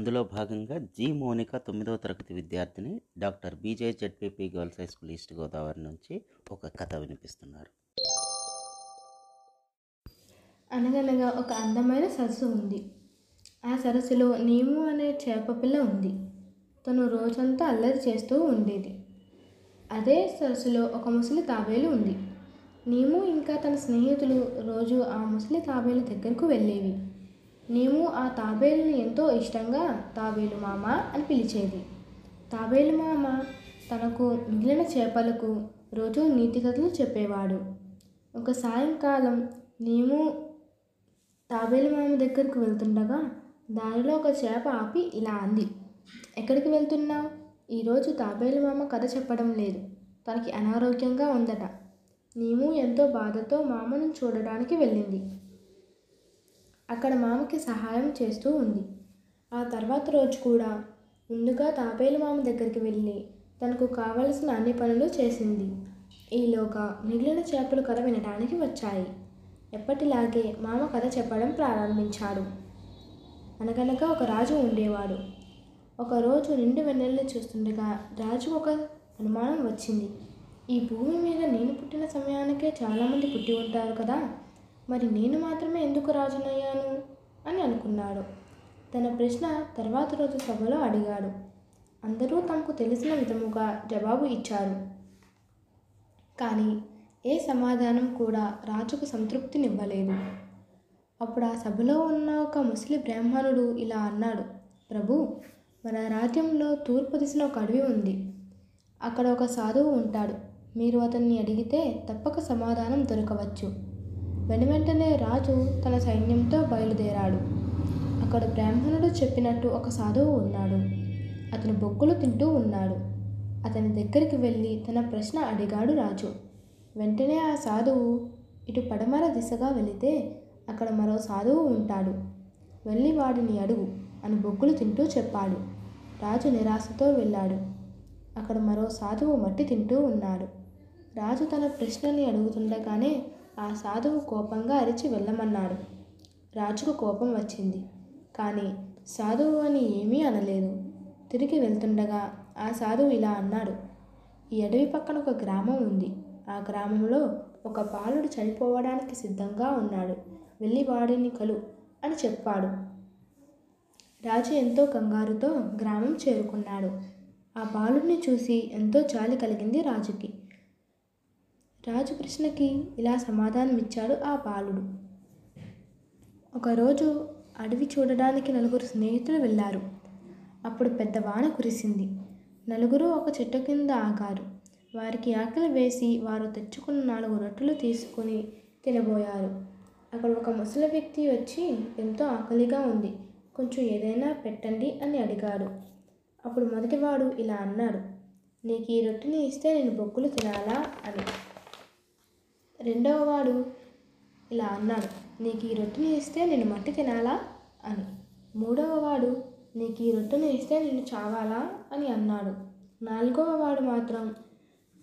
అందులో భాగంగా జి మోనిక తొమ్మిదవ తరగతి విద్యార్థిని doctor BJ ZPP girls high school East Godavari నుంచి ఒక కథ వినిపిస్తున్నారు. అనగనగా ఒక అందమైన సరస్సు ఉంది. ఆ సరస్సులో నీము అనే చేపపిల్ల ఉంది. తను రోజంతా అల్లరి చేస్తూ ఉండేది. అదే సరస్సులో ఒక ముసలి తాబేలు ఉంది. నీము ఇంకా తన స్నేహితులు రోజు ఆ ముసలి తాబేలు దగ్గరకు వెళ్ళేవి. నీవు ఆ తాబేలుని ఎంతో ఇష్టంగా తాబేలు మామ అని పిలిచేది. తాబేలు మామ తనకు మిగిలిన చేపలకు రోజు నీతి కథలు చెప్పేవాడు. ఒక సాయంకాలం నీము తాబేలు మామ దగ్గరకు వెళ్తుండగా దారిలో ఒక చేప ఆపి ఇలా అంది. ఎక్కడికి వెళ్తున్నావు? ఈరోజు తాబేలు మామ కథ చెప్పడం లేదు. తనకి అనారోగ్యంగా ఉందట. నీము ఎంతో బాధతో మామను చూడడానికి వెళ్ళింది. అక్కడ మామకి సహాయం చేస్తూ ఉంది. ఆ తర్వాత రోజు కూడా ముందుగా తాపేలు మామ దగ్గరికి వెళ్ళి తనకు కావలసిన అన్ని పనులు చేసింది. ఈలోగా మిగిలిన చేపలు కథ వినడానికి వచ్చాయి. ఎప్పటిలాగే మామ కథ చెప్పడం ప్రారంభించాడు. అనగనగా ఒక రాజు ఉండేవాడు. ఒకరోజు నిండు వెన్నెల్ని చూస్తుండగా రాజు ఒక అనుమానం వచ్చింది. ఈ భూమి మీద నేను పుట్టిన సమయానికే చాలామంది పుట్టి ఉంటారు కదా? మరి నేను మాత్రమే ఎందుకు రాజునయ్యాను? అని అనుకున్నాడు. తన ప్రశ్న తర్వాత రోజు సభలో అడిగాడు. అందరూ తమకు తెలిసిన విధముగా జవాబు ఇచ్చారు. కానీ ఏ సమాధానం కూడా రాజుకు సంతృప్తినివ్వలేదు. అప్పుడు ఆ సభలో ఉన్న ఒక ముసలి బ్రాహ్మణుడు ఇలా అన్నాడు. ప్రభు మన రాజ్యంలో తూర్పు దిశన ఒక అడవి ఉంది. అక్కడ ఒక సాధువు ఉంటాడు. మీరు అతన్ని అడిగితే తప్పక సమాధానం దొరకవచ్చు. వెనువెంటనే రాజు తన సైన్యంతో బయలుదేరాడు. అక్కడ బ్రాహ్మణుడు చెప్పినట్టు ఒక సాధువు ఉన్నాడు. అతను బొగ్గులు తింటూ ఉన్నాడు. అతని దగ్గరికి వెళ్ళి తన ప్రశ్న అడిగాడు రాజు. వెంటనే ఆ సాధువు ఇటు పడమర దిశగా వెళితే అక్కడ మరో సాధువు ఉంటాడు. వెళ్ళి వాడిని అడుగు అని బొగ్గులు తింటూ చెప్పాడు. రాజు నిరాశతో వెళ్ళాడు. అక్కడ మరో సాధువు మట్టి తింటూ ఉన్నాడు. రాజు తన ప్రశ్నని అడుగుతుండగానే ఆ సాధువు కోపంగా అరిచి వెళ్ళమన్నాడు. రాజుకు కోపం వచ్చింది. కానీ సాధువు అని ఏమీ అనలేదు. తిరిగి వెళ్తుండగా ఆ సాధువు ఇలా అన్నాడు. ఈ అడవి పక్కన ఒక గ్రామం ఉంది. ఆ గ్రామంలో ఒక బాలుడు చనిపోవడానికి సిద్ధంగా ఉన్నాడు. వెళ్ళి వాడిని కలు అని చెప్పాడు. రాజు ఎంతో కంగారుతో గ్రామం చేరుకున్నాడు. ఆ బాలుడిని చూసి ఎంతో జాలి కలిగింది రాజుకి. రాజు కృష్ణకి ఇలా సమాధానమిచ్చాడు ఆ బాలుడు. ఒకరోజు అడవి చూడడానికి నలుగురు స్నేహితులు వెళ్ళారు. అప్పుడు పెద్ద వాన కురిసింది. నలుగురు ఒక చెట్టు కింద ఆగారు. వారికి ఆకలి వేసి వారు తెచ్చుకున్న నాలుగు రొట్టెలు తీసుకుని తినబోయారు. అక్కడ ఒక ముసలి వ్యక్తి వచ్చి ఎంతో ఆకలిగా ఉంది. కొంచెం ఏదైనా పెట్టండి అని అడిగాడు. అప్పుడు మొదటివాడు ఇలా అన్నాడు. నీకు ఈ రొట్టెని ఇస్తే నేను బొగ్గులు తినాలా? అని. రెండవవాడు ఇలా అన్నాడు. నీకు ఈ రొట్టెని ఇస్తే నేను మట్టి తినాలా? అని. మూడవవాడు నీకు ఈ రొట్టెని ఇస్తే నేను చావాలా? అని అన్నాడు. నాలుగవ వాడు మాత్రం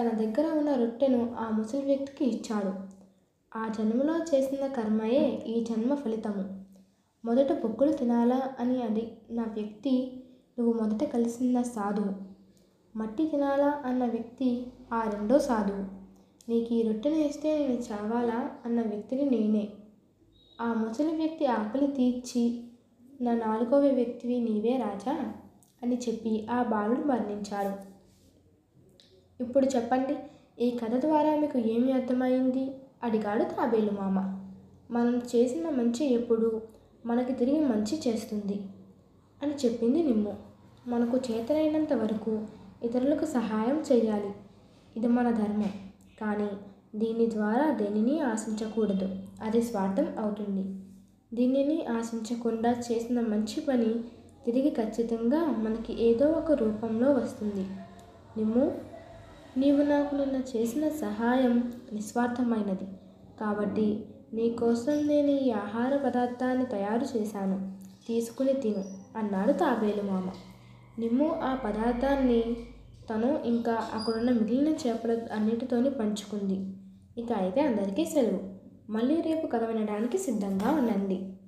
తన దగ్గర ఉన్న రొట్టెను ఆ ముసలి వ్యక్తికి ఇచ్చాడు. ఆ జన్మలో చేసిన కర్మయే ఈ జన్మ ఫలితము. మొదట బొగ్గులు తినాలా? అని అది నా వ్యక్తి నువ్వు మొదట కలిసిన సాధువు. మట్టి తినాలా? అన్న వ్యక్తి ఆ రెండో సాధువు. నీకు ఈ రొట్టెను ఇస్తే నేను చావాలా? అన్న వ్యక్తిని నేనే. ఆ ముసలి వ్యక్తి ఆకలి తీర్చి నా నాలుగవ వ్యక్తివి నీవే రాజా? అని చెప్పి ఆ బాలుడు మరణించారు ఇప్పుడు చెప్పండి ఈ కథ ద్వారా మీకు ఏమి అర్థమైంది? అడిగాడు తాబేలు మామ. మనం చేసిన మంచి ఎప్పుడు మనకి తిరిగి మంచి చేస్తుంది అని చెప్పింది నిమ్ము. మనకు చేతనైనంత వరకు ఇతరులకు సహాయం చేయాలి ఇది మన ధర్మం. కానీ దీని ద్వారా దేనిని ఆశించకూడదు. అది స్వార్థం అవుతుంది. దీనిని ఆశించకుండా చేసిన మంచి పని తిరిగి ఖచ్చితంగా మనకి ఏదో ఒక రూపంలో వస్తుంది. నిమ్ము నీవు నాకు నిన్న చేసిన సహాయం నిస్వార్థమైనది. కాబట్టి నీకోసం నేను ఈ ఆహార పదార్థాన్ని తయారు చేశాను. తీసుకుని తిను అన్నాడు తాబేలు మామ. నిమ్ము ఆ పదార్థాన్ని తను ఇంకా అక్కడున్న మిగిలిన చేపల అన్నిటితోని పంచుకుంది. ఇక అయితే అందరికీ సెలవు. మళ్ళీ రేపు కథ వినడానికి సిద్ధంగా ఉండండి.